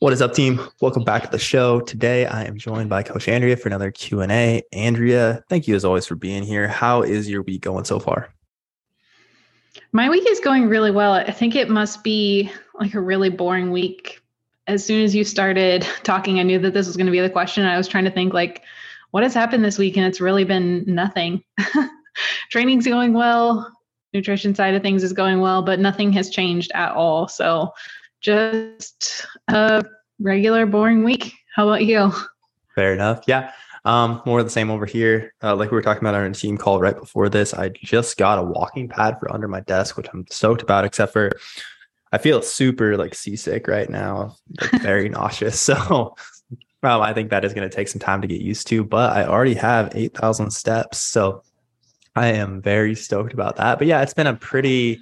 What is up, team? Welcome back to the show. Today, I am joined by Coach Andrea for another Q and A. Andrea, thank you as always for being here. How is your week going so far? My week is going really well. I think it must be like a really boring week. As soon as you started talking, I knew that this was going to be the question. I was trying to think like, what has happened this week, and it's really been nothing. Training's going well. Nutrition side of things is going well, but nothing has changed at all. So just a regular boring week. How about you? Fair enough. Yeah. Um, more of the same over here. Uh, like we were talking about on our team call right before this, I just got a walking pad for under my desk, which I'm stoked about, except for I feel super like seasick right now, like very nauseous. So well, I think that is going to take some time to get used to, but I already have 8,000 steps. So I am very stoked about that. But yeah, it's been a pretty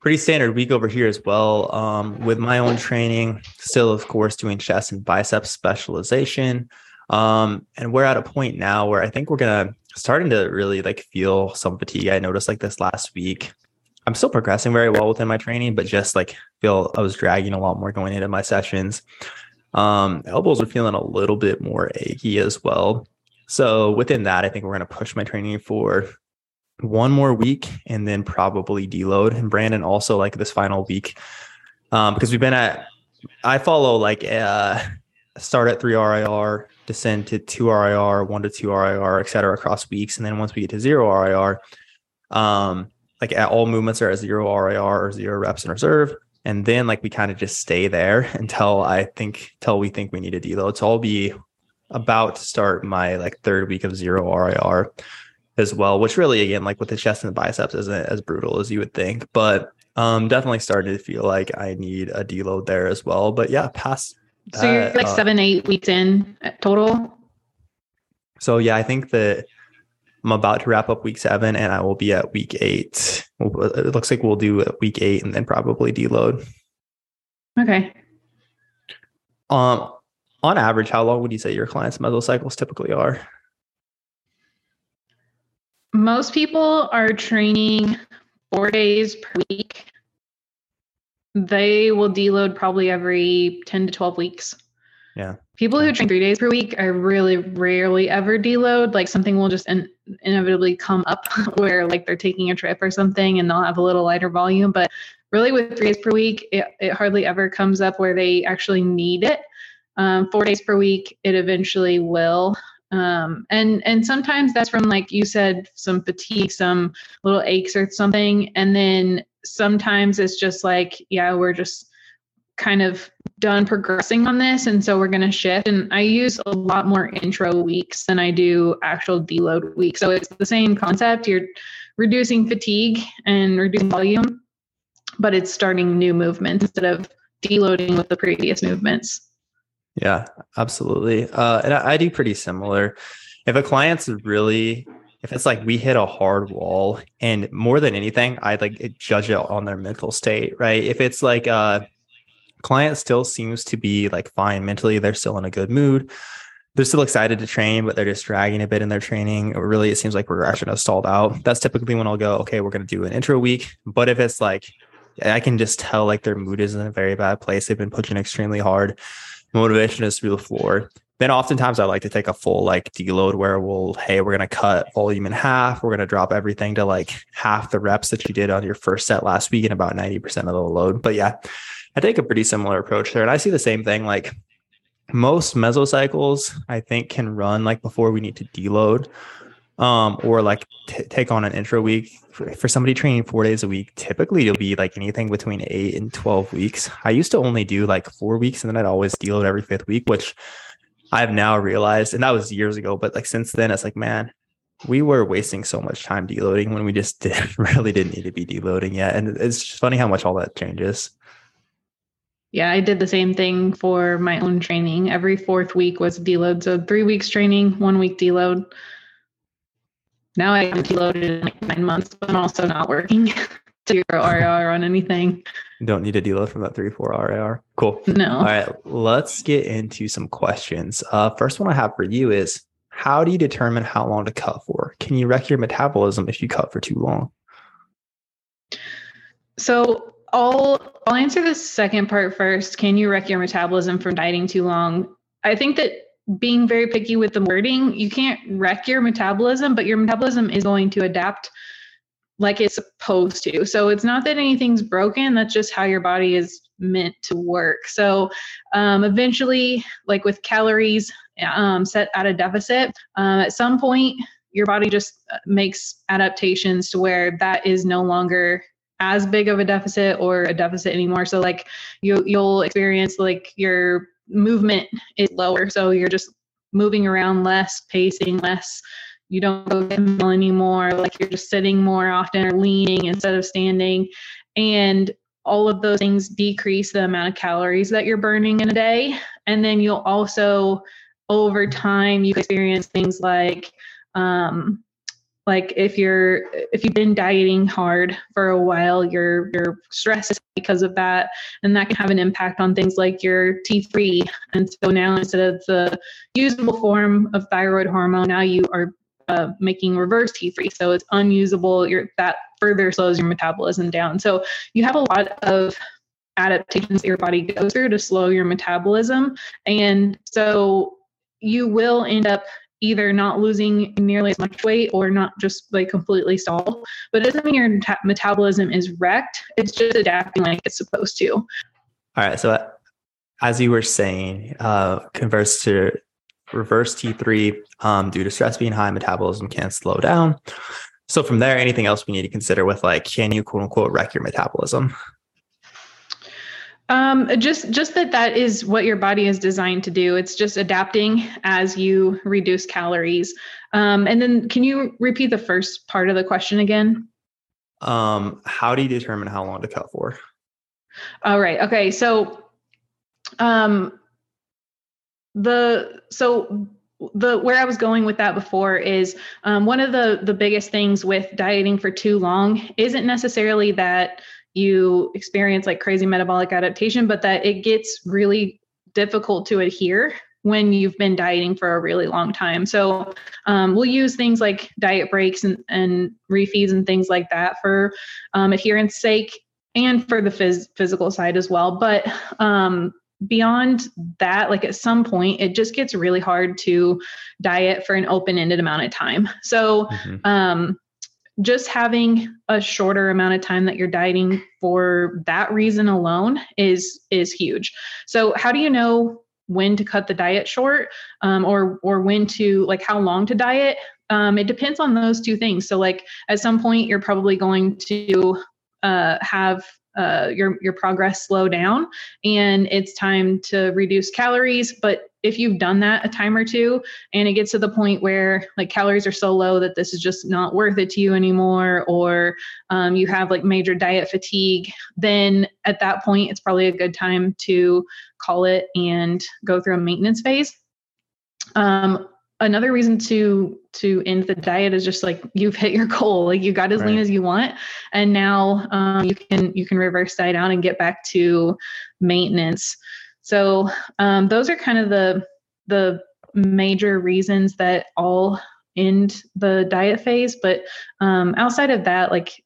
pretty standard week over here as well. Um, with my own training, still of course doing chest and biceps specialization. Um, and we're at a point now where I think we're gonna starting to really like feel some fatigue. I noticed like this last week. I'm still progressing very well within my training, but just like feel I was dragging a lot more going into my sessions. Um, elbows are feeling a little bit more achy as well. So within that, I think we're gonna push my training for one more week and then probably deload. And Brandon also like this final week um, because we've been at. I follow like uh, start at three RIR, descend to two RIR, one to two RIR, et cetera, across weeks, and then once we get to zero RIR, um, like at all movements are at zero RIR or zero reps in reserve. And then like we kind of just stay there until I think till we think we need a deload. So I'll be about to start my like third week of zero RIR as well, which really again, like with the chest and the biceps isn't as brutal as you would think, but um definitely starting to feel like I need a deload there as well. But yeah, past that, So you're like uh, seven, eight weeks in total. So yeah, I think that I'm about to wrap up week seven and I will be at week eight. It looks like we'll do week eight and then probably deload. Okay. Um on average, how long would you say your clients' mesocycles typically are? Most people are training four days per week. They will deload probably every 10 to 12 weeks. Yeah. People who train three days per week, I really rarely ever deload. Like something will just in- inevitably come up where like they're taking a trip or something and they'll have a little lighter volume. But really, with three days per week, it, it hardly ever comes up where they actually need it. Um, four days per week, it eventually will um, and and sometimes that's from like you said some fatigue some little aches or something. And then sometimes it's just like yeah we're just kind of done progressing on this. And so we're going to shift. And i use a lot more intro weeks than i do actual deload weeks. So it's the same concept. You're reducing fatigue and reducing volume but it's starting new movements instead of deloading with the previous movements yeah, absolutely. Uh, and I, I do pretty similar. If a client's really, if it's like we hit a hard wall, and more than anything, I like judge it on their mental state, right? If it's like a uh, client still seems to be like fine mentally, they're still in a good mood, they're still excited to train, but they're just dragging a bit in their training. Or really, it seems like we're progression has stalled out. That's typically when I'll go, okay, we're going to do an intro week. But if it's like, I can just tell like their mood is in a very bad place. They've been pushing extremely hard motivation is through the floor. Then oftentimes I like to take a full like deload where we'll, hey, we're gonna cut volume in half. We're gonna drop everything to like half the reps that you did on your first set last week and about 90% of the load. But yeah, I take a pretty similar approach there. And I see the same thing like most mesocycles, I think, can run like before we need to deload um, or like t- take on an intro week for, somebody training four days a week. Typically, it'll be like anything between eight and 12 weeks. I used to only do like four weeks and then I'd always deload every fifth week, which I've now realized, and that was years ago. But like since then, it's like, man, we were wasting so much time deloading when we just did, really didn't need to be deloading yet. And it's just funny how much all that changes. Yeah, I did the same thing for my own training. Every fourth week was deload. So three weeks training, one week deload. Now I have deloaded in like nine months, but I'm also not working zero RIR on anything. You don't need a deload from that three, four RIR. Cool. No. All right. Let's get into some questions. Uh, first one I have for you is how do you determine how long to cut for? Can you wreck your metabolism if you cut for too long? So I'll I'll answer the second part first. Can you wreck your metabolism from dieting too long? I think that being very picky with the wording, you can't wreck your metabolism, but your metabolism is going to adapt like it's supposed to. So it's not that anything's broken, that's just how your body is meant to work. So um, eventually, like with calories um, set at a deficit, um, at some point, your body just uh, makes adaptations to where that is no longer as big of a deficit or a deficit anymore. So like you you'll experience like your movement is lower. So you're just moving around less, pacing less. You don't go to mill anymore. Like you're just sitting more often or leaning instead of standing. And all of those things decrease the amount of calories that you're burning in a day. And then you'll also, over time, you experience things like um, like if you're if you've been dieting hard for a while your your stress is because of that and that can have an impact on things like your t3 and so now instead of the usable form of thyroid hormone now you are uh, making reverse t3 so it's unusable your that further slows your metabolism down. So you have a lot of adaptations that your body goes through to slow your metabolism. And so you will end up either not losing nearly as much weight or not just like completely stall. But it doesn't mean your meta- metabolism is wrecked. It's just adapting like it's supposed to. All right. So as you were saying, uh, converse to reverse T3 um, due to stress being high, metabolism can slow down. So from there, anything else we need to consider with like, can you quote unquote wreck your metabolism? Um, just just that that is what your body is designed to do. It's just adapting as you reduce calories. Um, and then, can you repeat the first part of the question again? Um, how do you determine how long to cut for? All right. Okay. So, um, the so the where I was going with that before is um, one of the the biggest things with dieting for too long isn't necessarily that you experience like crazy metabolic adaptation, but that it gets really difficult to adhere when you've been dieting for a really long time. So um, we'll use things like diet breaks and, and refeeds and things like that for um, adherence sake and for the phys- physical side as well. But um, beyond that, like at some point, it just gets really hard to diet for an open ended amount of time. So mm-hmm. Just having a shorter amount of time that you're dieting for that reason alone is is huge. So how do you know when to cut the diet short um, or or when to like how long to diet? Um, it depends on those two things. So like at some point you're probably going to uh, have uh, your your progress slow down and it's time to reduce calories but if you've done that a time or two and it gets to the point where like calories are so low that this is just not worth it to you anymore or um, you have like major diet fatigue then at that point it's probably a good time to call it and go through a maintenance phase. Um, another reason to to end the diet is just like you've hit your goal. Like you got as right. lean as you want and now um, you can you can reverse diet down and get back to maintenance so um, those are kind of the the major reasons that all end the diet phase but um, outside of that like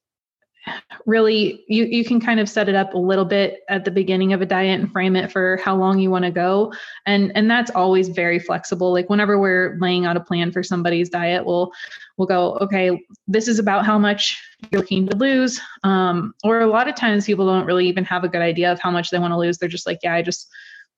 really you you can kind of set it up a little bit at the beginning of a diet and frame it for how long you want to go. And and that's always very flexible. Like whenever we're laying out a plan for somebody's diet we'll we'll go okay this is about how much you're looking to lose. Um, or a lot of times people don't really even have a good idea of how much they want to lose. They're just like yeah i just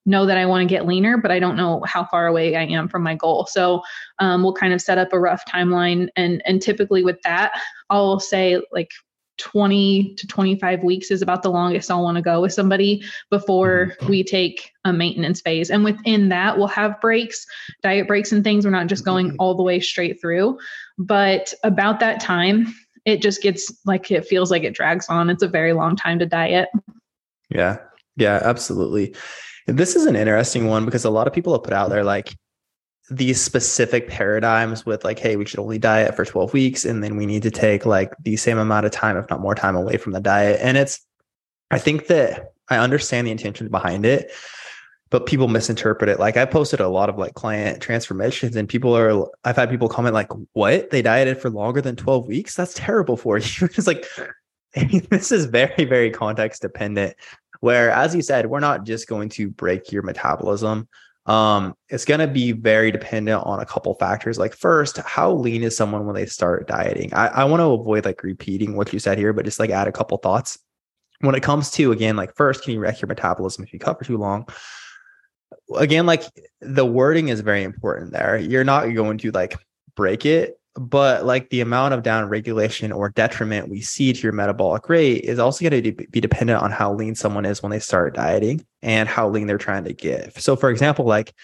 know that I want to get leaner, but I don't know how far away I am from my goal. So um, we'll kind of set up a rough timeline, and and typically with that, I'll say like 20 to 25 weeks is about the longest I'll want to go with somebody before mm-hmm. we take a maintenance phase. And within that, we'll have breaks, diet breaks, and things. We're not just going mm-hmm. all the way straight through. But about that time, it just gets like it feels like it drags on. It's a very long time to diet. Yeah. Yeah, absolutely. This is an interesting one because a lot of people have put out there like, these specific paradigms with like, hey, we should only diet for 12 weeks and then we need to take like the same amount of time, if not more time, away from the diet. And it's, I think that I understand the intention behind it, but people misinterpret it. Like I posted a lot of like client transformations and people are, I've had people comment like, what? They dieted for longer than 12 weeks? That's terrible for you. it's like, this is very, very context dependent. Where, as you said, we're not just going to break your metabolism. Um, it's going to be very dependent on a couple factors. Like, first, how lean is someone when they start dieting? I, I want to avoid like repeating what you said here, but just like add a couple thoughts. When it comes to, again, like, first, can you wreck your metabolism if you cut for too long? Again, like the wording is very important there. You're not going to like break it but like the amount of down regulation or detriment we see to your metabolic rate is also going to be dependent on how lean someone is when they start dieting and how lean they're trying to get. So, for example, like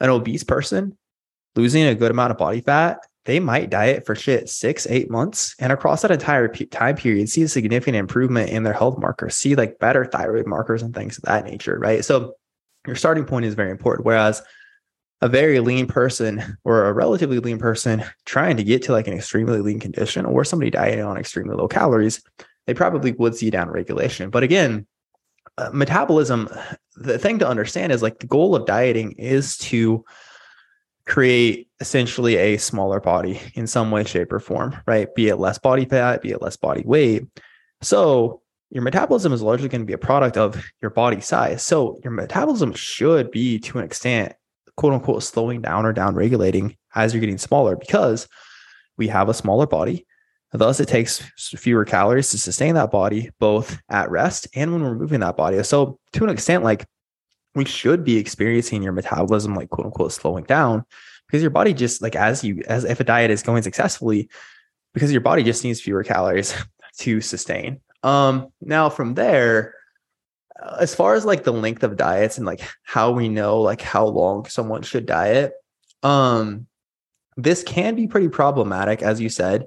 an obese person losing a good amount of body fat, they might diet for shit six, eight months, and across that entire time period, see a significant improvement in their health markers, see like better thyroid markers and things of that nature, right? So, your starting point is very important. Whereas a very lean person or a relatively lean person trying to get to like an extremely lean condition or somebody dieting on extremely low calories, they probably would see down regulation. But again, uh, metabolism, the thing to understand is like the goal of dieting is to create essentially a smaller body in some way, shape, or form, right? Be it less body fat, be it less body weight. So your metabolism is largely going to be a product of your body size. So your metabolism should be to an extent quote unquote slowing down or down regulating as you're getting smaller because we have a smaller body. Thus, it takes fewer calories to sustain that body both at rest and when we're moving that body. So, to an extent, like we should be experiencing your metabolism, like quote unquote, slowing down because your body just like as you, as if a diet is going successfully, because your body just needs fewer calories to sustain. Um, now, from there, as far as like the length of diets and like how we know like how long someone should diet um this can be pretty problematic as you said.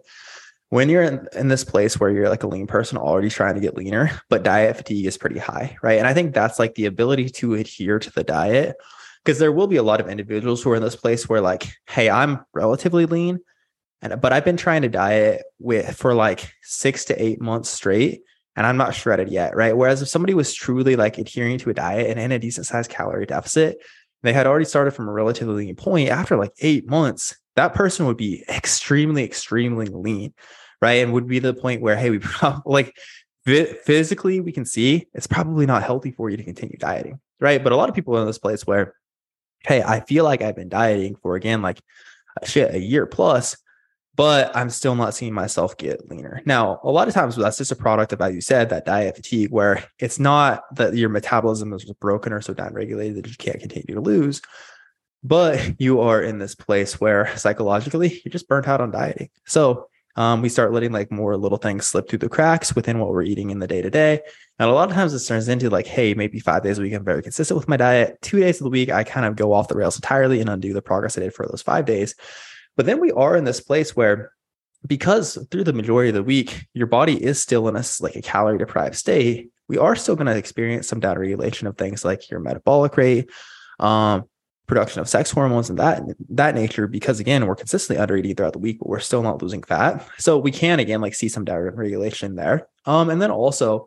When you're in, in this place where you're like a lean person already trying to get leaner but diet fatigue is pretty high right? And i think that's like the ability to adhere to the diet because there will be a lot of individuals who are in this place where like hey i'm relatively lean and but i've been trying to diet with for like six to eight months straight and I'm not shredded yet, right? Whereas if somebody was truly like adhering to a diet and in a decent sized calorie deficit, they had already started from a relatively lean point after like eight months, that person would be extremely, extremely lean, right? And would be the point where, hey, we probably like physically we can see it's probably not healthy for you to continue dieting, right? But a lot of people are in this place where, hey, I feel like I've been dieting for again, like shit, a year plus but I'm still not seeing myself get leaner. Now, a lot of times that's just a product of, as you said, that diet fatigue, where it's not that your metabolism is broken or so downregulated that you can't continue to lose, but you are in this place where psychologically you're just burnt out on dieting. So um, we start letting like more little things slip through the cracks within what we're eating in the day to day. And a lot of times this turns into like, hey, maybe five days a week, I'm very consistent with my diet. Two days of the week, I kind of go off the rails entirely and undo the progress I did for those five days. But then we are in this place where because through the majority of the week, your body is still in a like a calorie deprived state, we are still going to experience some down regulation of things like your metabolic rate, um, production of sex hormones and that that nature because again we're consistently under eating throughout the week but we're still not losing fat. So we can again like see some down regulation there. Um and then also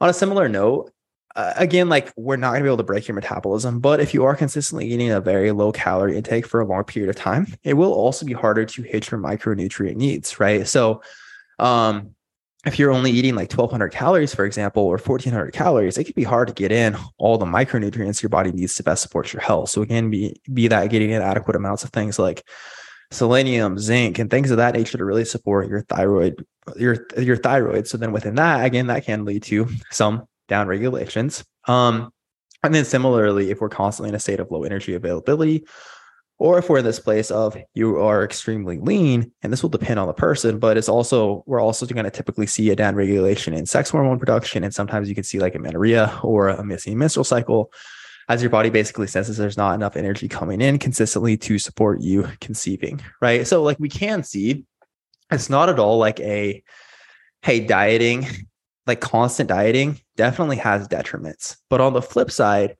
on a similar note uh, again, like we're not going to be able to break your metabolism, but if you are consistently eating a very low calorie intake for a long period of time, it will also be harder to hit your micronutrient needs, right? So, um, if you're only eating like 1200 calories, for example, or 1400 calories, it could be hard to get in all the micronutrients your body needs to best support your health. So again, be be that getting in adequate amounts of things like selenium, zinc, and things of that nature to really support your thyroid, your your thyroid. So then within that, again, that can lead to some down regulations. Um, and then similarly, if we're constantly in a state of low energy availability, or if we're in this place of you are extremely lean, and this will depend on the person, but it's also we're also going to typically see a down regulation in sex hormone production, and sometimes you can see like amenorrhea or a missing menstrual cycle, as your body basically senses there's not enough energy coming in consistently to support you conceiving, right? So like we can see, it's not at all like a hey dieting like constant dieting definitely has detriments. But on the flip side,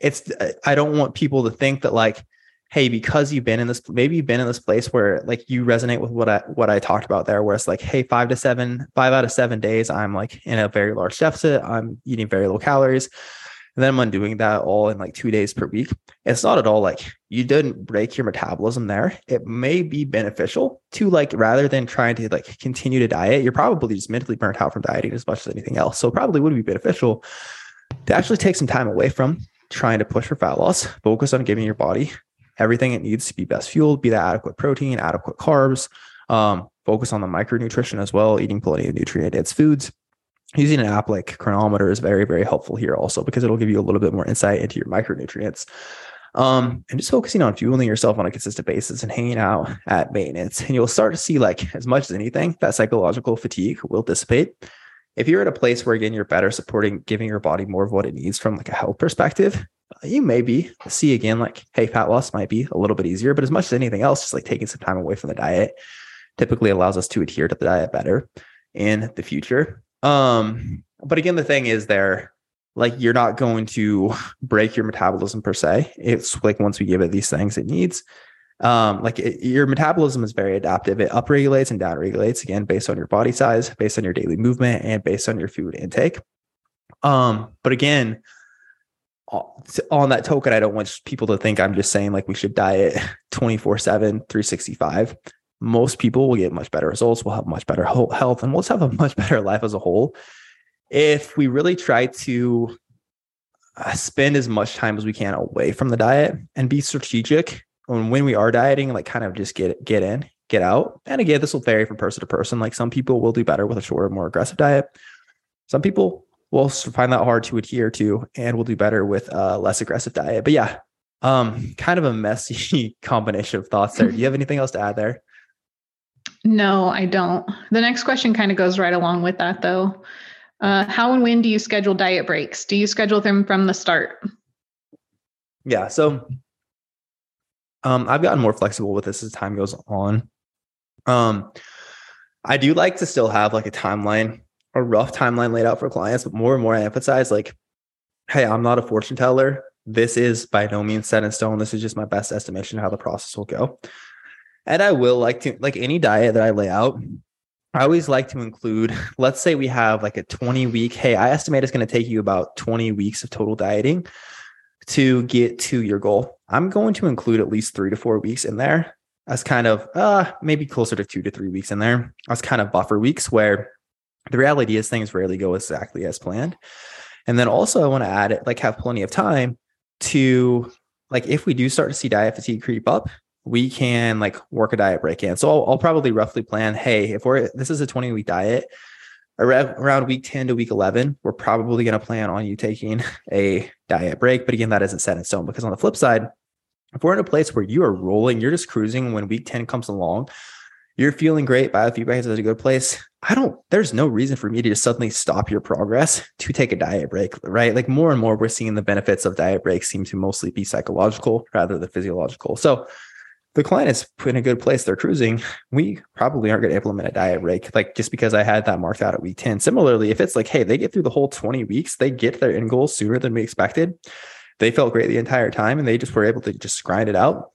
it's I don't want people to think that like, hey, because you've been in this, maybe you've been in this place where like you resonate with what I what I talked about there, where it's like, hey, five to seven, five out of seven days, I'm like in a very large deficit. I'm eating very low calories. And then I'm undoing that all in like two days per week. It's not at all like you didn't break your metabolism there. It may be beneficial to like rather than trying to like continue to diet, you're probably just mentally burnt out from dieting as much as anything else. So probably would be beneficial to actually take some time away from trying to push for fat loss, focus on giving your body everything it needs to be best fueled, be that adequate protein, adequate carbs, um, focus on the micronutrition as well, eating plenty of nutrient dense foods using an app like Cronometer is very, very helpful here also because it'll give you a little bit more insight into your micronutrients. Um, and just focusing on fueling yourself on a consistent basis and hanging out at maintenance. And you'll start to see, like, as much as anything, that psychological fatigue will dissipate. If you're at a place where, again, you're better supporting giving your body more of what it needs from like a health perspective, you maybe see again, like, hey, fat loss might be a little bit easier, but as much as anything else, just like taking some time away from the diet typically allows us to adhere to the diet better in the future. Um, but again, the thing is there, like you're not going to break your metabolism per se. It's like once we give it these things it needs, um, like it, your metabolism is very adaptive. It upregulates and downregulates again based on your body size, based on your daily movement, and based on your food intake. Um, but again, on that token, I don't want people to think I'm just saying like we should diet 24 7, 365 most people will get much better results, will have much better health, and we'll have a much better life as a whole if we really try to uh, spend as much time as we can away from the diet and be strategic when when we are dieting, like kind of just get get in, get out. And again, this will vary from person to person. Like some people will do better with a shorter, more aggressive diet. Some people will find that hard to adhere to and will do better with a less aggressive diet. But yeah, um, kind of a messy combination of thoughts there. Do you have anything else to add there? No, I don't. The next question kind of goes right along with that, though. Uh, how and when do you schedule diet breaks? Do you schedule them from the start? Yeah. So um, I've gotten more flexible with this as time goes on. Um, I do like to still have like a timeline, a rough timeline laid out for clients, but more and more I emphasize like, hey, I'm not a fortune teller. This is by no means set in stone. This is just my best estimation of how the process will go. And I will like to, like any diet that I lay out, I always like to include, let's say we have like a 20 week, hey, I estimate it's going to take you about 20 weeks of total dieting to get to your goal. I'm going to include at least three to four weeks in there as kind of, uh, maybe closer to two to three weeks in there as kind of buffer weeks where the reality is things rarely go exactly as planned. And then also I want to add it, like have plenty of time to like if we do start to see diet fatigue creep up, we can like work a diet break in. So I'll, I'll probably roughly plan, hey, if we're this is a 20 week diet, around week 10 to week 11, we're probably going to plan on you taking a diet break. But again, that isn't set in stone because on the flip side, if we're in a place where you are rolling, you're just cruising when week 10 comes along, you're feeling great, biofeedback is a good place. I don't, there's no reason for me to just suddenly stop your progress to take a diet break, right? Like more and more, we're seeing the benefits of diet breaks seem to mostly be psychological rather than physiological. So the client is in a good place, they're cruising, we probably aren't going to implement a diet break. Like just because I had that marked out at week 10. Similarly, if it's like, hey, they get through the whole 20 weeks, they get their end goal sooner than we expected. They felt great the entire time and they just were able to just grind it out.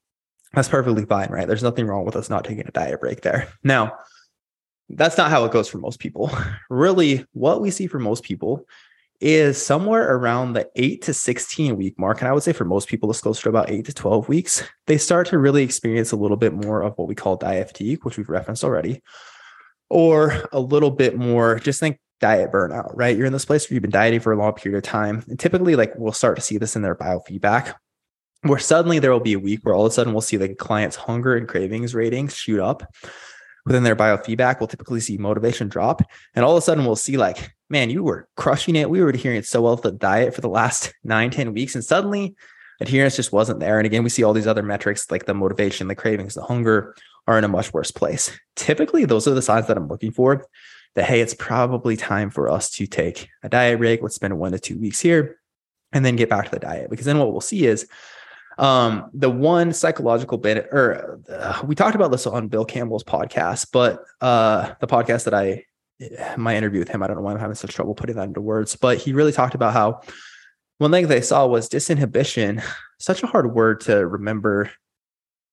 That's perfectly fine, right? There's nothing wrong with us not taking a diet break there. Now, that's not how it goes for most people. really, what we see for most people is somewhere around the 8 to 16 week mark. And I would say for most people, it's closer to about 8 to 12 weeks. They start to really experience a little bit more of what we call diet fatigue, which we've referenced already, or a little bit more, just think diet burnout, right? You're in this place where you've been dieting for a long period of time. And typically, like we'll start to see this in their biofeedback, where suddenly there will be a week where all of a sudden we'll see the client's hunger and cravings ratings shoot up within their biofeedback, we'll typically see motivation drop. And all of a sudden, we'll see like, man, you were crushing it. We were adhering so well to the diet for the last nine, 10 weeks. And suddenly, adherence just wasn't there. And again, we see all these other metrics like the motivation, the cravings, the hunger are in a much worse place. Typically, those are the signs that I'm looking for that, hey, it's probably time for us to take a diet break. Let's spend one to two weeks here and then get back to the diet. Because then what we'll see is um, the one psychological benefit, or uh, we talked about this on Bill Campbell's podcast, but uh, the podcast that I, my interview with him, I don't know why I'm having such trouble putting that into words, but he really talked about how one thing they saw was disinhibition, such a hard word to remember.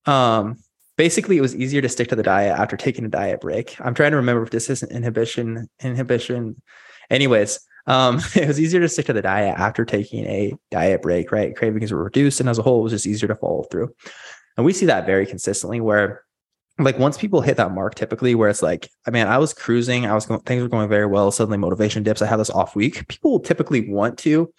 Um, basically, it was easier to stick to the diet after taking a diet break. I'm trying to remember if this isn't inhibition, inhibition. Anyways, Um, it was easier to stick to the diet after taking a diet break, right? Cravings were reduced, and as a whole, it was just easier to follow through. And we see that very consistently where like once people hit that mark typically where it's like i mean i was cruising i was going things were going very well suddenly motivation dips i had this off week people typically want to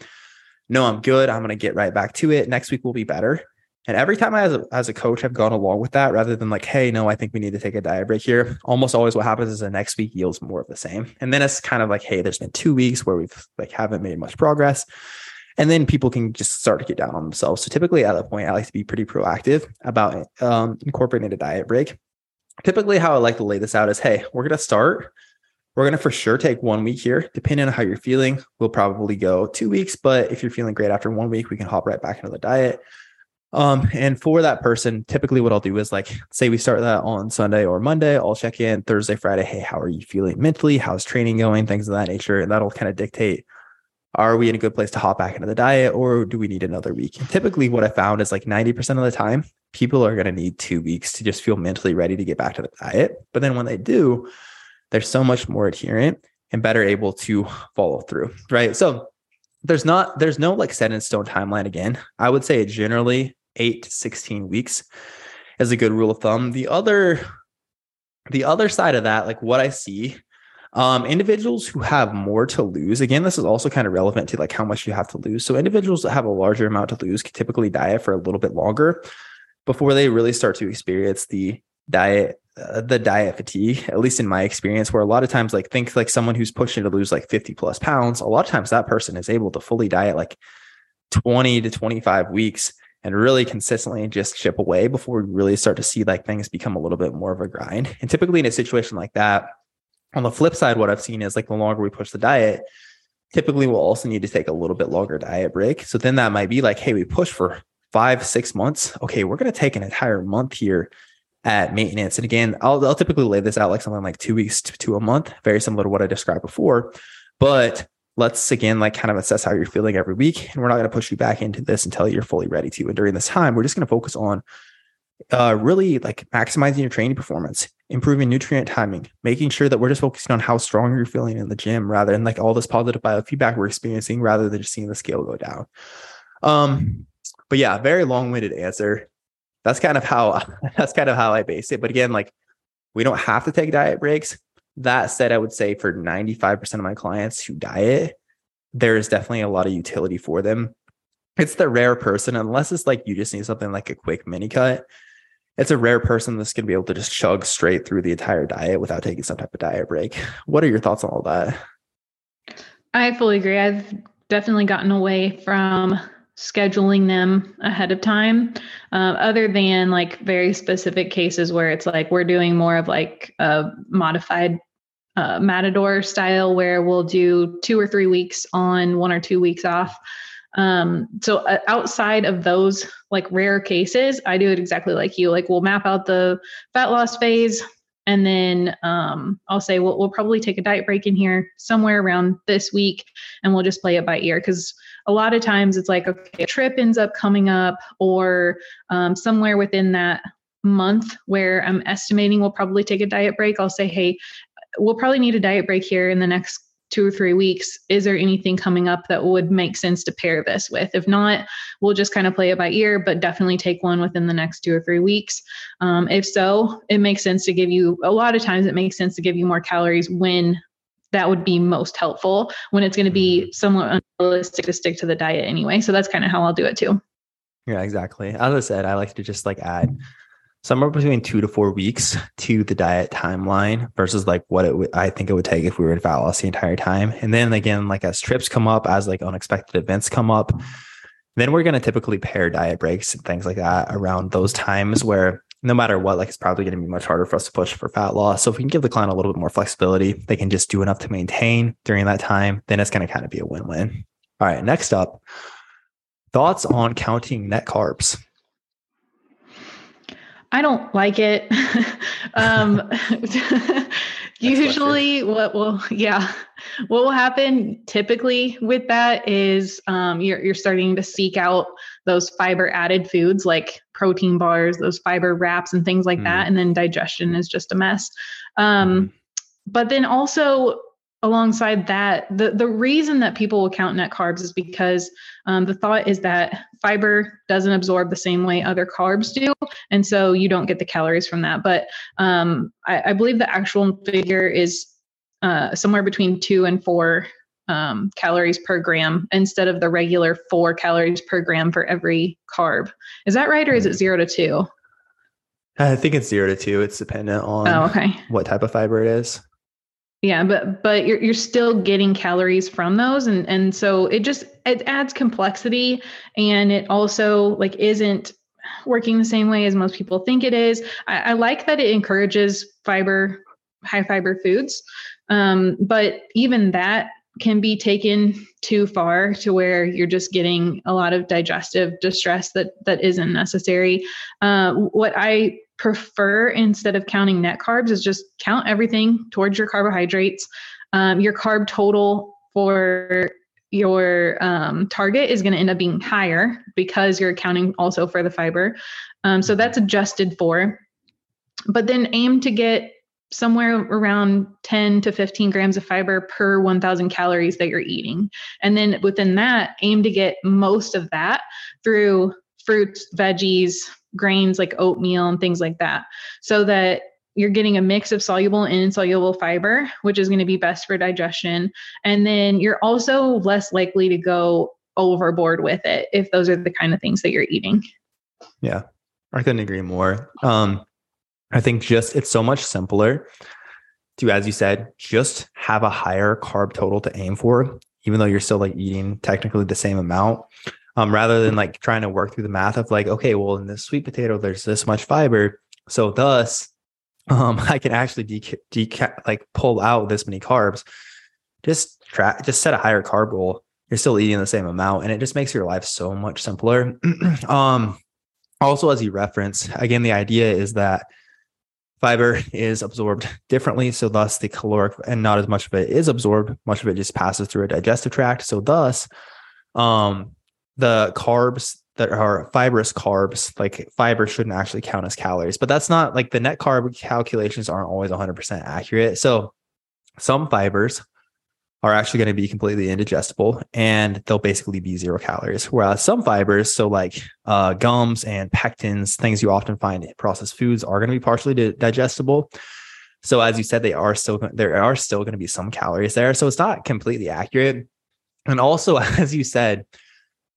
no i'm good i'm going to get right back to it next week will be better and every time i as a, as a coach have gone along with that rather than like hey no i think we need to take a diet break here almost always what happens is the next week yields more of the same and then it's kind of like hey there's been two weeks where we've like haven't made much progress and then people can just start to get down on themselves. So typically at that point, I like to be pretty proactive about um, incorporating a diet break. Typically, how I like to lay this out is, hey, we're gonna start. We're gonna for sure take one week here, depending on how you're feeling. We'll probably go two weeks, but if you're feeling great after one week, we can hop right back into the diet. Um, and for that person, typically what I'll do is like, say we start that on Sunday or Monday, I'll check in Thursday, Friday. Hey, how are you feeling mentally? How's training going? Things of that nature. And that'll kind of dictate are we in a good place to hop back into the diet or do we need another week? And typically, what I found is like 90% of the time, people are going to need two weeks to just feel mentally ready to get back to the diet. But then when they do, they're so much more adherent and better able to follow through. Right. So there's not, there's no like set in stone timeline again. I would say generally eight to 16 weeks is a good rule of thumb. The other, the other side of that, like what I see um, individuals who have more to lose, again, this is also kind of relevant to like how much you have to lose. So individuals that have a larger amount to lose can typically diet for a little bit longer before they really start to experience the diet uh, the diet fatigue at least in my experience where a lot of times like think like someone who's pushing to lose like 50 plus pounds a lot of times that person is able to fully diet like 20 to 25 weeks and really consistently just chip away before we really start to see like things become a little bit more of a grind and typically in a situation like that on the flip side, what I've seen is like the longer we push the diet, typically we'll also need to take a little bit longer diet break. So then that might be like, hey, we push for five, six months. Okay, we're going to take an entire month here at maintenance. And again, I'll, I'll typically lay this out like something like two weeks to, to a month, very similar to what I described before. But let's again like kind of assess how you're feeling every week. And we're not going to push you back into this until you're fully ready to. And during this time, we're just going to focus on uh, really like maximizing your training performance, improving nutrient timing, making sure that we're just focusing on how strong you're feeling in the gym rather than like all this positive biofeedback we're experiencing rather than just seeing the scale go down. Um, but yeah, very long-winded answer. That's kind of how that's kind of how I base it. But again, like we don't have to take diet breaks. That said, I would say for 95% of my clients who diet, there is definitely a lot of utility for them. It's the rare person, unless it's like you just need something like a quick mini cut it's a rare person that's going to be able to just chug straight through the entire diet without taking some type of diet break. What are your thoughts on all that? I fully agree. I've definitely gotten away from scheduling them ahead of time, uh, other than like very specific cases where it's like we're doing more of like a modified uh, matador style where we'll do two or three weeks on, one or two weeks off. Um, so uh, outside of those like rare cases, I do it exactly like you. Like we'll map out the fat loss phase, and then um, I'll say we'll, we'll probably take a diet break in here somewhere around this week, and we'll just play it by ear because a lot of times it's like okay, a trip ends up coming up, or um, somewhere within that month where I'm estimating we'll probably take a diet break. I'll say, hey, we'll probably need a diet break here in the next two or three weeks, is there anything coming up that would make sense to pair this with? If not, we'll just kind of play it by ear, but definitely take one within the next two or three weeks. Um, if so, it makes sense to give you a lot of times, it makes sense to give you more calories when that would be most helpful when it's going to be mm-hmm. somewhat unrealistic to stick to the diet anyway. So that's kind of how I'll do it too. Yeah, exactly. As I said, I like to just like add somewhere between two to four weeks to the diet timeline versus like what it w- I think it would take if we were in fat loss the entire time. And then again, like as trips come up, as like unexpected events come up, then we're going to typically pair diet breaks and things like that around those times where no matter what, like it's probably going to be much harder for us to push for fat loss. So if we can give the client a little bit more flexibility, they can just do enough to maintain during that time, then it's going to kind of be a win-win. All right, next up, thoughts on counting net carbs. I don't like it. um, usually, what will yeah, what will happen typically with that is um, you're you're starting to seek out those fiber added foods like protein bars, those fiber wraps, and things like mm. that, and then digestion is just a mess. Um, mm. But then also alongside that, the, the reason that people will count net carbs is because um, the thought is that fiber doesn't absorb the same way other carbs do. And so you don't get the calories from that. But um, I, I, believe the actual figure is uh, somewhere between two and four um, calories per gram instead of the regular four calories per gram for every carb. Is that right, or is it zero to two? I think it's zero to two. It's dependent on oh, okay. what type of fiber it is. Yeah, but but you're you're still getting calories from those, and and so it just it adds complexity, and it also like isn't working the same way as most people think it is. I, I like that it encourages fiber, high fiber foods, um, but even that can be taken too far to where you're just getting a lot of digestive distress that that isn't necessary. Uh, what I prefer instead of counting net carbs is just count everything towards your carbohydrates. Um, your carb total for your um, target is going to end up being higher because you're accounting also for the fiber. Um, so that's adjusted for. But then aim to get somewhere around 10 to 15 grams of fiber per 1000 calories that you're eating. And then within that, aim to get most of that through fruits, veggies, grains like oatmeal and things like that, so that you're getting a mix of soluble and insoluble fiber, which is going to be best for digestion. And then you're also less likely to go overboard with it if those are the kind of things that you're eating. Yeah, I couldn't agree more. Um, I think just it's so much simpler to, as you said, just have a higher carb total to aim for, even though you're still like eating technically the same amount um, rather than like trying to work through the math of like, okay, well, in this sweet potato, there's this much fiber. So thus, um, I can actually de- de- like pull out this many carbs. Just try, just set a higher carb goal. You're still eating the same amount, and it just makes your life so much simpler. um, also, as you reference, again, the idea is that fiber is absorbed differently. So thus the caloric and not as much of it is absorbed. Much of it just passes through a digestive tract. So thus, um, the carbs that are fibrous carbs, like fiber shouldn't actually count as calories, but that's not like the net carb calculations aren't always 100% accurate. So some fibers are actually going to be completely indigestible and they'll basically be zero calories. Whereas some fibers, so like uh, gums and pectins, things you often find in processed foods, are going to be partially digestible. So as you said, they are still there are still going to be some calories there. So it's not completely accurate. And also, as you said,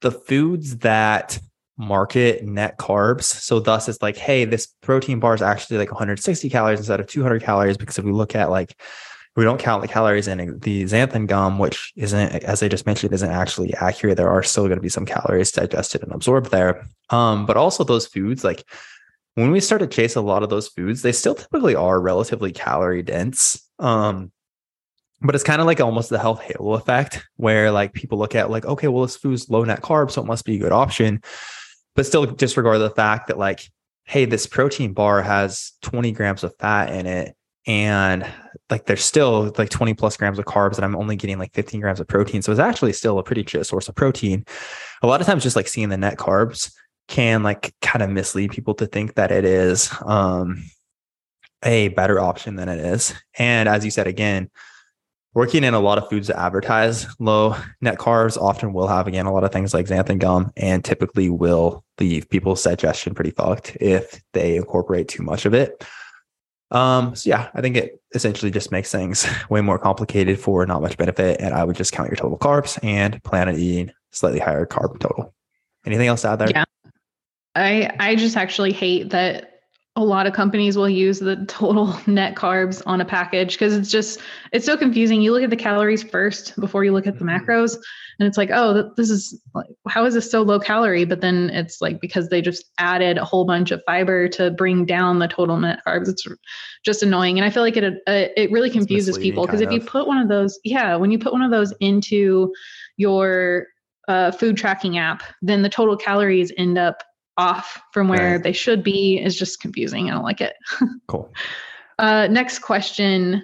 the foods that market net carbs. So thus it's like, hey, this protein bar is actually like 160 calories instead of 200 calories. Because if we look at like, we don't count the calories in the xanthan gum, which isn't, as I just mentioned, isn't actually accurate. There are still going to be some calories digested and absorbed there. Um, but also those foods, like when we start to chase a lot of those foods, they still typically are relatively calorie dense. Um, but it's kind of like almost the health halo effect where like people look at like okay well this food's low net carb so it must be a good option. But still disregard the fact that like hey this protein bar has 20 grams of fat in it and like there's still like 20 plus grams of carbs and i'm only getting like 15 grams of protein. So it's actually still a pretty good source of protein. A lot of times just like seeing the net carbs can like kind of mislead people to think that it is um a better option than it is. And as you said again working in a lot of foods that advertise low net carbs often will have again a lot of things like xanthan gum and typically will leave people's digestion pretty fucked if they incorporate too much of it. Um so yeah i think it essentially just makes things way more complicated for not much benefit and i would just count your total carbs and plan on eating slightly higher carb total. Anything else out there? Yeah. I i just actually hate that a lot of companies will use the total net carbs on a package because it's just it's so confusing. You look at the calories first before you look at the mm-hmm. macros and it's like oh this is like how is this so low calorie? But then it's like because they just added a whole bunch of fiber to bring down the total net carbs it's just annoying. And i feel like it uh, it really confuses people because if you put one of those yeah when you put one of those into your uh, food tracking app then the total calories end up off from where right. they should be is just confusing. I don't like it. cool. Uh, next question.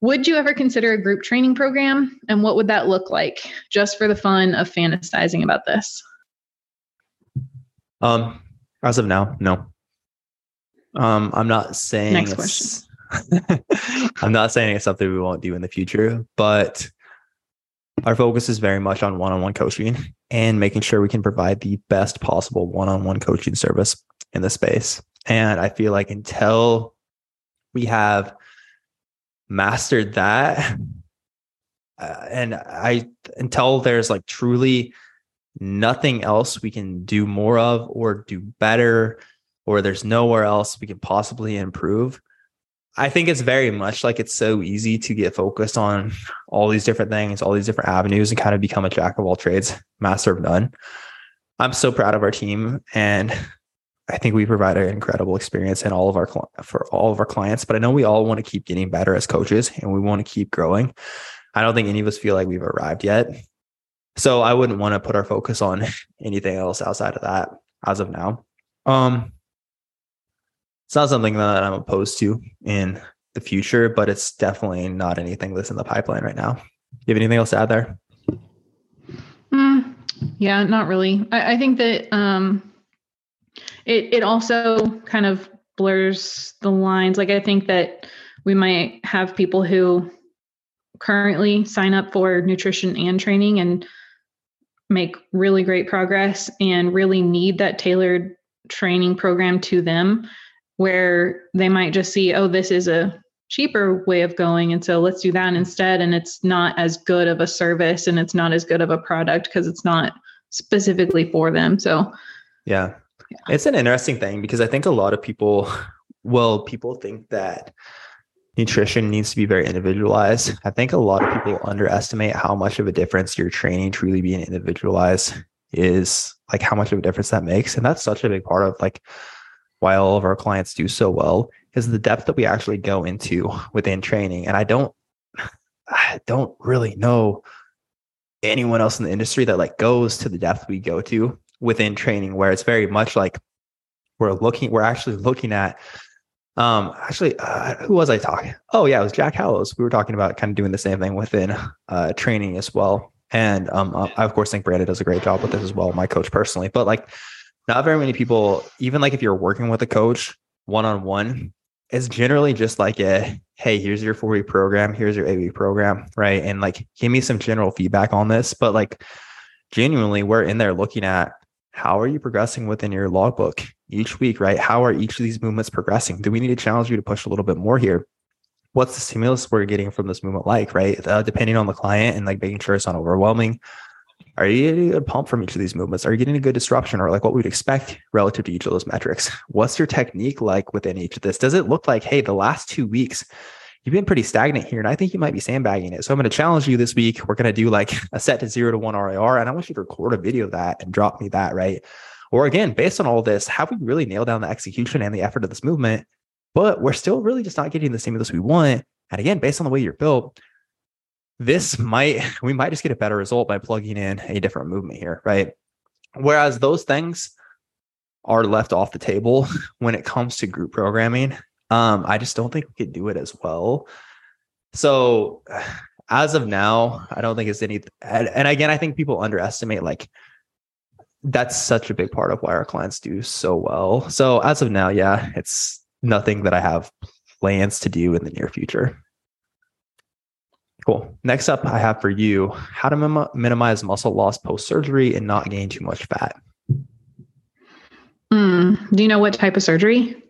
Would you ever consider a group training program? And what would that look like just for the fun of fantasizing about this? Um, as of now, no. Um, I'm not saying Next it's, question. I'm not saying it's something we won't do in the future, but our focus is very much on one-on-one coaching and making sure we can provide the best possible one-on-one coaching service in the space. And I feel like until we have mastered that uh, and I until there's like truly nothing else we can do more of or do better or there's nowhere else we can possibly improve I think it's very much like it's so easy to get focused on all these different things, all these different avenues, and kind of become a jack of all trades, master of none. I'm so proud of our team, and I think we provide an incredible experience in all of our for all of our clients. But I know we all want to keep getting better as coaches, and we want to keep growing. I don't think any of us feel like we've arrived yet, so I wouldn't want to put our focus on anything else outside of that as of now. Um, it's not something that I'm opposed to in the future, but it's definitely not anything that's in the pipeline right now. You have anything else to add there? Mm, yeah, not really. I, I think that um, it it also kind of blurs the lines. Like I think that we might have people who currently sign up for nutrition and training and make really great progress and really need that tailored training program to them where they might just see, oh, this is a cheaper way of going. And so let's do that instead. And it's not as good of a service and it's not as good of a product because it's not specifically for them. So, yeah. yeah. It's an interesting thing because I think a lot of people, well, people think that nutrition needs to be very individualized. I think a lot of people underestimate how much of a difference your training truly being individualized is like how much of a difference that makes. And that's such a big part of like why all of our clients do so well is the depth that we actually go into within training. And I don't, I don't really know anyone else in the industry that like goes to the depth we go to within training, where it's very much like we're looking, we're actually looking at um, actually, uh, who was I talking? Oh, yeah, it was Jack Hallows. We were talking about kind of doing the same thing within uh, training as well. And um, I, of course, think Brandon does a great job with this as well, my coach personally. But like, not very many people, even like if you're working with a coach one on one, it's generally just like a hey, here's your four week program, here's your eight week program, right? And like give me some general feedback on this. But like genuinely, we're in there looking at how are you progressing within your logbook each week, right? How are each of these movements progressing? Do we need to challenge you to push a little bit more here? What's the stimulus we're getting from this movement like, right? Uh, depending on the client and like making sure it's not overwhelming are you getting a good pump from each of these movements? Are you getting a good disruption or like what we'd expect relative to each of those metrics? What's your technique like within each of this? Does it look like, hey, the last two weeks, you've been pretty stagnant here and I think you might be sandbagging it. So I'm going to challenge you this week. We're going to do like a set to zero to one RIR. And I want you to record a video of that and drop me that, right? Or again, based on all this, have we really nailed down the execution and the effort of this movement? But we're still really just not getting the stimulus we want. And again, based on the way you're built, this might we might just get a better result by plugging in a different movement here, right? Whereas those things are left off the table when it comes to group programming. Um, I just don't think we could do it as well. So as of now, I don't think it's any and, and again, I think people underestimate like that's such a big part of why our clients do so well. So as of now, yeah, it's nothing that I have plans to do in the near future. Cool. Next up, I have for you how to mim- minimize muscle loss post surgery and not gain too much fat. Mm, do you know what type of surgery?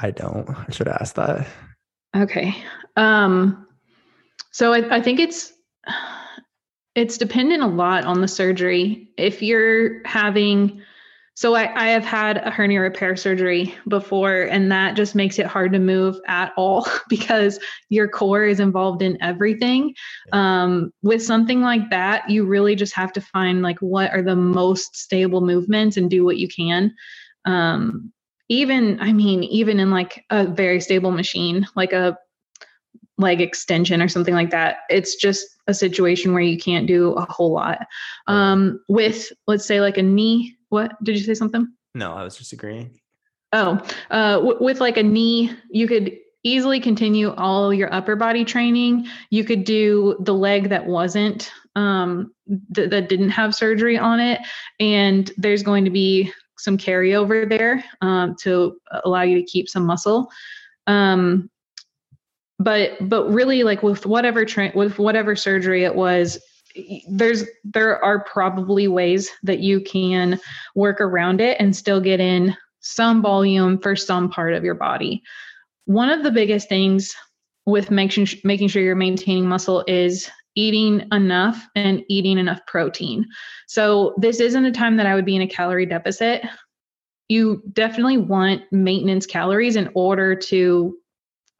I don't. I should ask that. Okay. Um, so I, I think it's it's dependent a lot on the surgery. If you're having so I, I have had a hernia repair surgery before, and that just makes it hard to move at all because your core is involved in everything. Um, with something like that, you really just have to find like what are the most stable movements and do what you can. Um, even, I mean, even in like a very stable machine, like a leg extension or something like that, it's just a situation where you can't do a whole lot. Um, with, let's say, like a knee what did you say something? No, I was just agreeing. Oh, uh, w- with like a knee, you could easily continue all your upper body training. You could do the leg that wasn't um, th- that didn't have surgery on it, and there's going to be some carryover there um, to allow you to keep some muscle. Um, but but really like with whatever tra- with whatever surgery it was there's there are probably ways that you can work around it and still get in some volume for some part of your body one of the biggest things with making making sure you're maintaining muscle is eating enough and eating enough protein. So this isn't a time that I would be in a calorie deficit. You definitely want maintenance calories in order to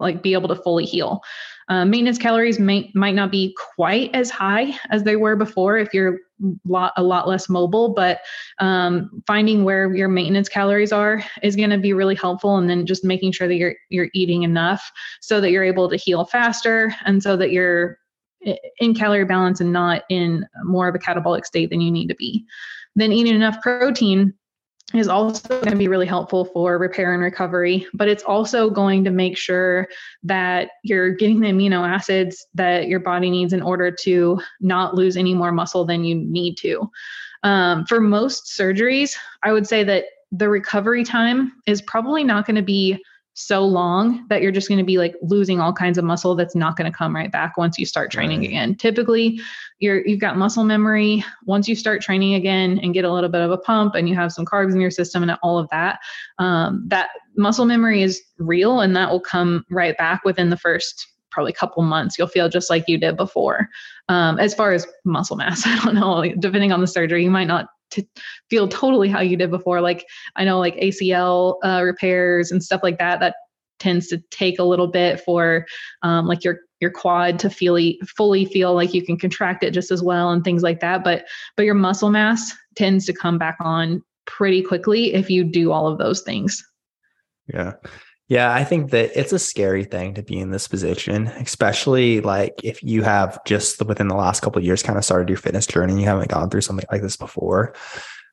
like be able to fully heal. Uh, maintenance calories may, might not be quite as high as they were before if you're lot, a lot less mobile, but um, finding where your maintenance calories are is going to be really helpful. And then just making sure that you're you're eating enough so that you're able to heal faster, and so that you're in calorie balance and not in more of a catabolic state than you need to be. Then eating enough protein is also going to be really helpful for repair and recovery, but it's also going to make sure that you're getting the amino acids that your body needs in order to not lose any more muscle than you need to. Um, for most surgeries, I would say that the recovery time is probably not going to be so long that you're just going to be like losing all kinds of muscle that's not going to come right back once you start training right. again. Typically, you're you've got muscle memory once you start training again and get a little bit of a pump and you have some carbs in your system and all of that. Um, that muscle memory is real and that will come right back within the first probably couple months you'll feel just like you did before um, as far as muscle mass i don't know depending on the surgery you might not to feel totally how you did before. Like I know like ACL uh, repairs and stuff like that, that tends to take a little bit for um, like your your quad to feel fully feel like you can contract it just as well and things like that. But but your muscle mass tends to come back on pretty quickly if you do all of those things. Yeah. Yeah, I think that it's a scary thing to be in this position, especially like if you have just within the last couple years kind of started your fitness journey, and you haven't gone through something like this before.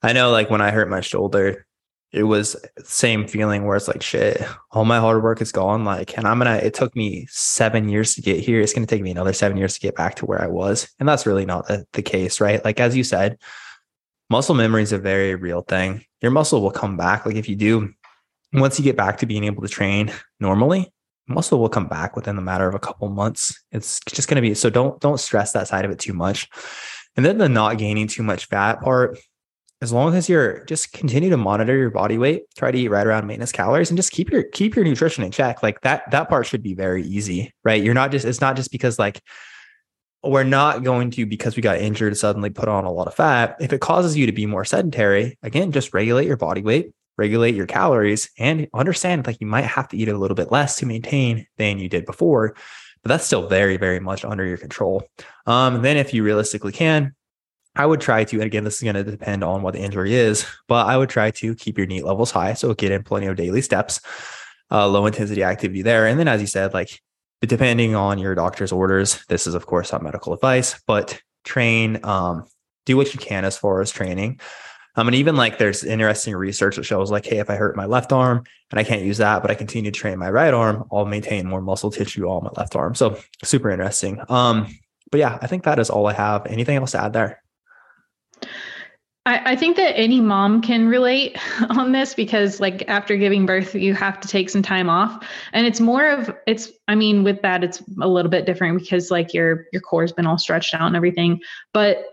I know like when I hurt my shoulder, it was same feeling where it's like shit, all my hard work is gone. Like, and I'm gonna it took me seven years to get here. It's gonna take me another seven years to get back to where I was. And that's really not the, the case, right? Like as you said, muscle memory is a very real thing. Your muscle will come back. Like if you do once you get back to being able to train normally, muscle will come back within the matter of a couple months. It's just going to be so don't don't stress that side of it too much. And then the not gaining too much fat part, as long as you're just continue to monitor your body weight, try to eat right around maintenance calories and just keep your keep your nutrition in check. Like that that part should be very easy, right? You're not just it's not just because like we're not going to because we got injured suddenly put on a lot of fat. If it causes you to be more sedentary, again, just regulate your body weight, regulate your calories and understand like you might have to eat a little bit less to maintain than you did before but that's still very very much under your control. Um, then if you realistically can i would try to and again this is going to depend on what the injury is but i would try to keep your NEAT levels high so get in plenty of daily steps uh, low intensity activity there. And then as you said like depending on your doctor's orders this is of course not medical advice but train um, do what you can as far as training um, and even like there's interesting research that shows like, hey, if I hurt my left arm and I can't use that, but I continue to train my right arm, I'll maintain more muscle tissue on my left arm. So super interesting. Um, but yeah, I think that is all I have. Anything else to add there? I, I think that any mom can relate on this because like after giving birth, you have to take some time off. And it's more of it's I mean, with that, it's a little bit different because like your your core's been all stretched out and everything. But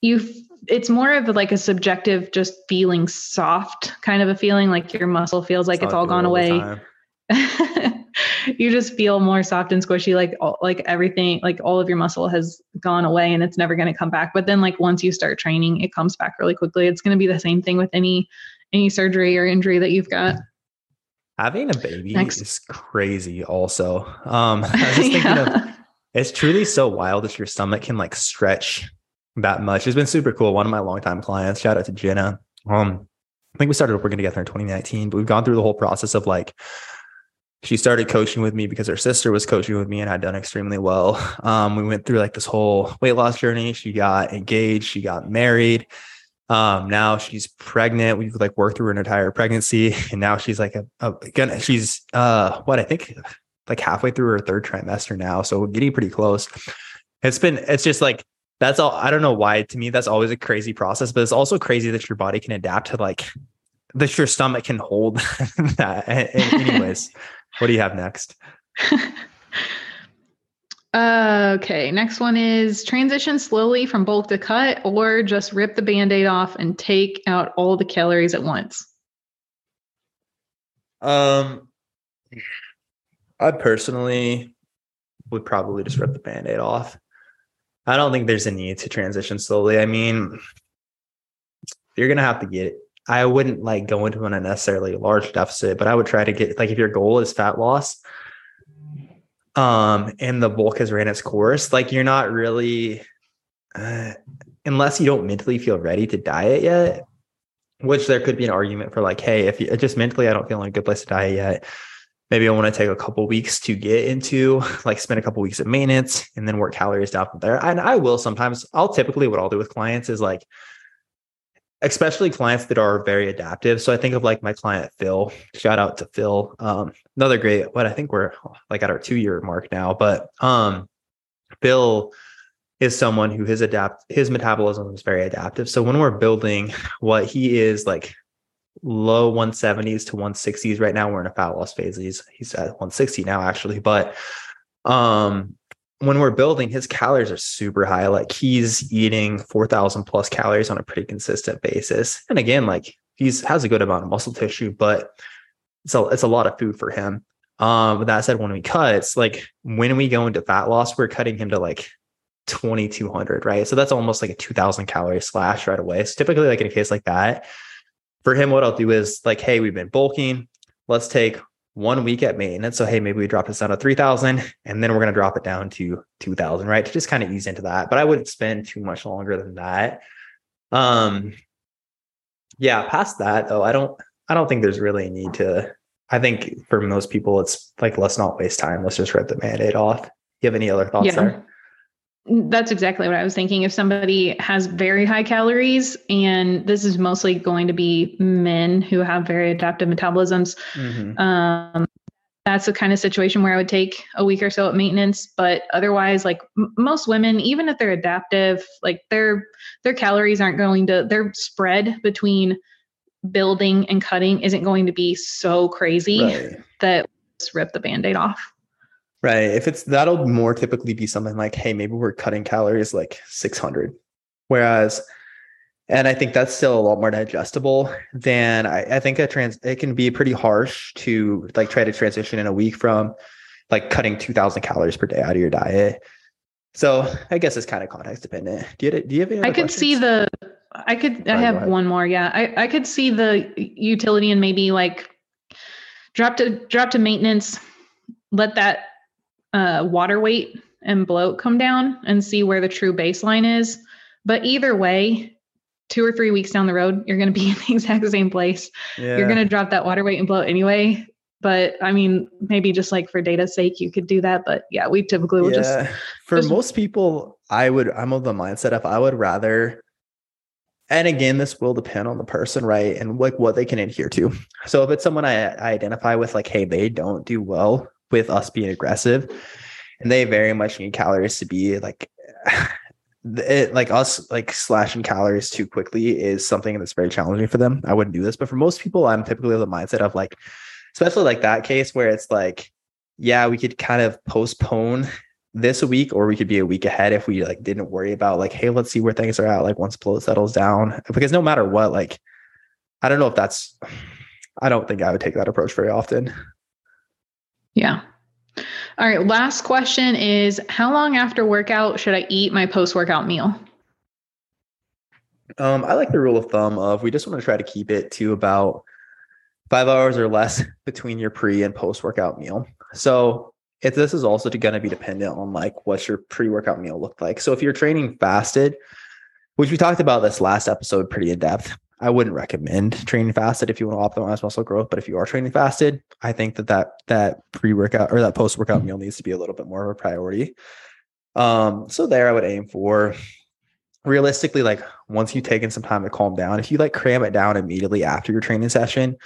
you it's more of like a subjective just feeling soft kind of a feeling like your muscle feels like it's all gone away. you just feel more soft and squishy like all, like everything like all of your muscle has gone away and it's never going to come back. But then like once you start training it comes back really quickly. It's going to be the same thing with any any surgery or injury that you've got. Having a baby Next. is crazy also. Um i was thinking yeah. of it's truly so wild that your stomach can like stretch that much. It's been super cool. One of my longtime clients, shout out to Jenna. Um, I think we started working together in 2019, but we've gone through the whole process of like, she started coaching with me because her sister was coaching with me and had done extremely well. Um, we went through like this whole weight loss journey. She got engaged, she got married. Um, now she's pregnant. We've like worked through an entire pregnancy, and now she's like a, a gonna, she's uh what I think like halfway through her third trimester now, so we're getting pretty close. It's been it's just like that's all i don't know why to me that's always a crazy process but it's also crazy that your body can adapt to like that your stomach can hold that anyways what do you have next Uh, okay, next one is transition slowly from bulk to cut, or just rip the band aid off and take out all the calories at once. Um, I personally would probably just rip the band aid off. I don't think there's a need to transition slowly. I mean, you're gonna have to get. I wouldn't like go into an unnecessarily large deficit, but I would try to get like if your goal is fat loss, um, and the bulk has ran its course, like you're not really, uh, unless you don't mentally feel ready to diet yet, which there could be an argument for like, hey, if you just mentally, I don't feel in a good place to diet yet. Maybe I want to take a couple weeks to get into like spend a couple weeks of maintenance and then work calories down from there. And I will sometimes, I'll typically what I'll do with clients is like, especially clients that are very adaptive. So I think of like my client Phil. Shout out to Phil. Um, another great. What I think we're like at our two year mark now, but um, Phil is someone who his adapt his metabolism is very adaptive. So when we're building what he is like low 170s to 160s right now, we're in a fat loss phase. He's he's at 160 now actually, but um when we're building, his calories are super high. Like he's eating 4,000 plus calories on a pretty consistent basis. And again, like he's has a good amount of muscle tissue, but it's a, it's a lot of food for him. Um, with that said, when we cut, it's like when we go into fat loss, we're cutting him to like 2,200, right? So that's almost like a 2,000 calorie slash right away. So typically, like in a case like that, for him, what I'll do is like, hey, we've been bulking. Let's take one week at maintenance. So, hey, maybe we drop this down to 3000 and then we're going to drop it down to 2000, right? To just kind of ease into that. But I wouldn't spend too much longer than that. Um, yeah, past that though, I don't, I don't think there's really a need to, I think for most people, it's like, let's not waste time. Let's just rip the band-aid off. You have any other thoughts yeah. there? That's exactly what I was thinking. If somebody has very high calories, and this is mostly going to be men who have very adaptive metabolisms, mm-hmm. um, that's the kind of situation where I would take a week or so at maintenance. But otherwise, like m- most women, even if they're adaptive, like their their calories aren't going to their spread between building and cutting isn't going to be so crazy right. that just rip the band-aid off. Right. If it's that'll more typically be something like, hey, maybe we're cutting calories like 600. Whereas, and I think that's still a lot more digestible than I, I think a trans, it can be pretty harsh to like try to transition in a week from like cutting 2000 calories per day out of your diet. So I guess it's kind of context dependent. Do you, do you have any? I could questions? see the, I could, I have one more. Yeah. I, I could see the utility and maybe like drop to drop to maintenance, let that uh, water weight and bloat come down and see where the true baseline is. But either way, two or three weeks down the road, you're going to be in the exact same place. Yeah. You're going to drop that water weight and bloat anyway. But I mean, maybe just like for data's sake, you could do that. But yeah, we typically would yeah. just. For just, most people, I would, I'm of the mindset if I would rather, and again, this will depend on the person, right? And like what they can adhere to. So if it's someone I, I identify with, like, hey, they don't do well with us being aggressive. And they very much need calories to be like it, like us like slashing calories too quickly is something that's very challenging for them. I wouldn't do this but for most people i'm typically the mindset of like especially like that case where it's like yeah we could kind of postpone this week or we could be a week ahead if we like didn't worry about like hey let's see where things are at like once bloat settles down. Because no matter what like i don't know if that's i don't think i would take that approach very often yeah. All right. Last question is How long after workout should I eat my post workout meal? Um, I like the rule of thumb of we just want to try to keep it to about five hours or less between your pre and post workout meal. So if this is also going to be dependent on like what's your pre workout meal look like. So if you're training fasted, which we talked about this last episode pretty in depth, I wouldn't recommend training fasted if you want to optimize muscle growth. But if you are training fasted, I think that that that pre workout or that post workout meal needs to be a little bit more of a priority. Um, so there, I would aim for realistically, like once you've taken some time to calm down, if you like cram it down immediately after your training session,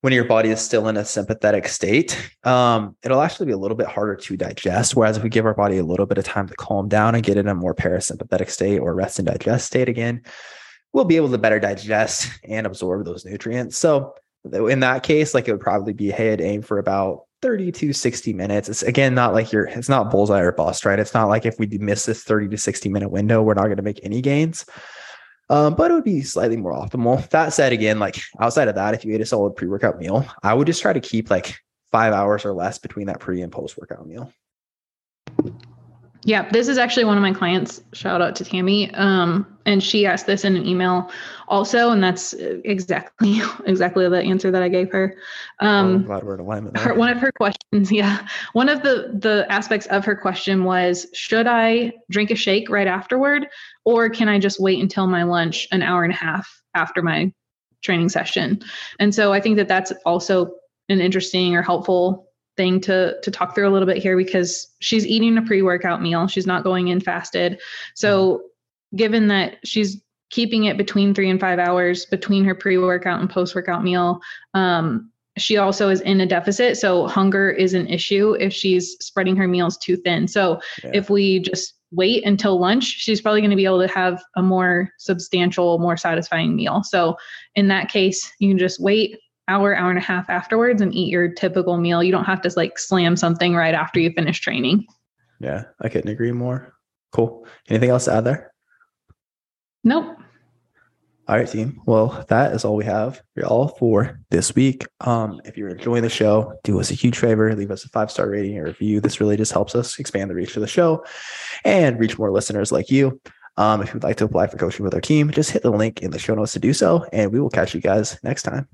when your body is still in a sympathetic state, um, it'll actually be a little bit harder to digest. Whereas if we give our body a little bit of time to calm down and get in a more parasympathetic state or rest and digest state again, we'll be able to better digest and absorb those nutrients. So in that case, like it would probably be, hey, I'd aim for about 30 to 60 minutes. It's again not like you're it's not bullseye or bust, right? It's not like if we miss this 30 to 60 minute window, we're not going to make any gains. Um, but it would be slightly more optimal. That said, again, like outside of that, if you ate a solid pre-workout meal, I would just try to keep like five hours or less between that pre and post-workout meal. Yeah, this is actually one of my clients. Shout out to Tammy. Um, and she asked this in an email also, and that's exactly exactly the answer that I gave her. Um, glad we're in alignment. Her, one of her questions, yeah, one of the the aspects of her question was, should I drink a shake right afterward, or can I just wait until my lunch an hour and a half after my training session? And so I think that that's also an interesting or helpful thing to to talk through a little bit here because she's eating a pre-workout meal. She's not going in fasted. So given that she's keeping it between three and five hours between her pre-workout and post-workout meal, um, she also is in a deficit. So hunger is an issue if she's spreading her meals too thin. So yeah. if we just wait until lunch, she's probably going to be able to have a more substantial, more satisfying meal. So in that case, you can just wait hour, hour and a half afterwards and eat your typical meal. You don't have to like slam something right after you finish training. Yeah, I couldn't agree more. Cool. Anything else to add there? Nope. All right, team. Well, that is all we have for y'all for this week. Um, if you're enjoying the show, do us a huge favor, leave us a five star rating or review. This really just helps us expand the reach of the show and reach more listeners like you. Um, if you'd like to apply for coaching with our team, just hit the link in the show notes to do so, and we will catch you guys next time.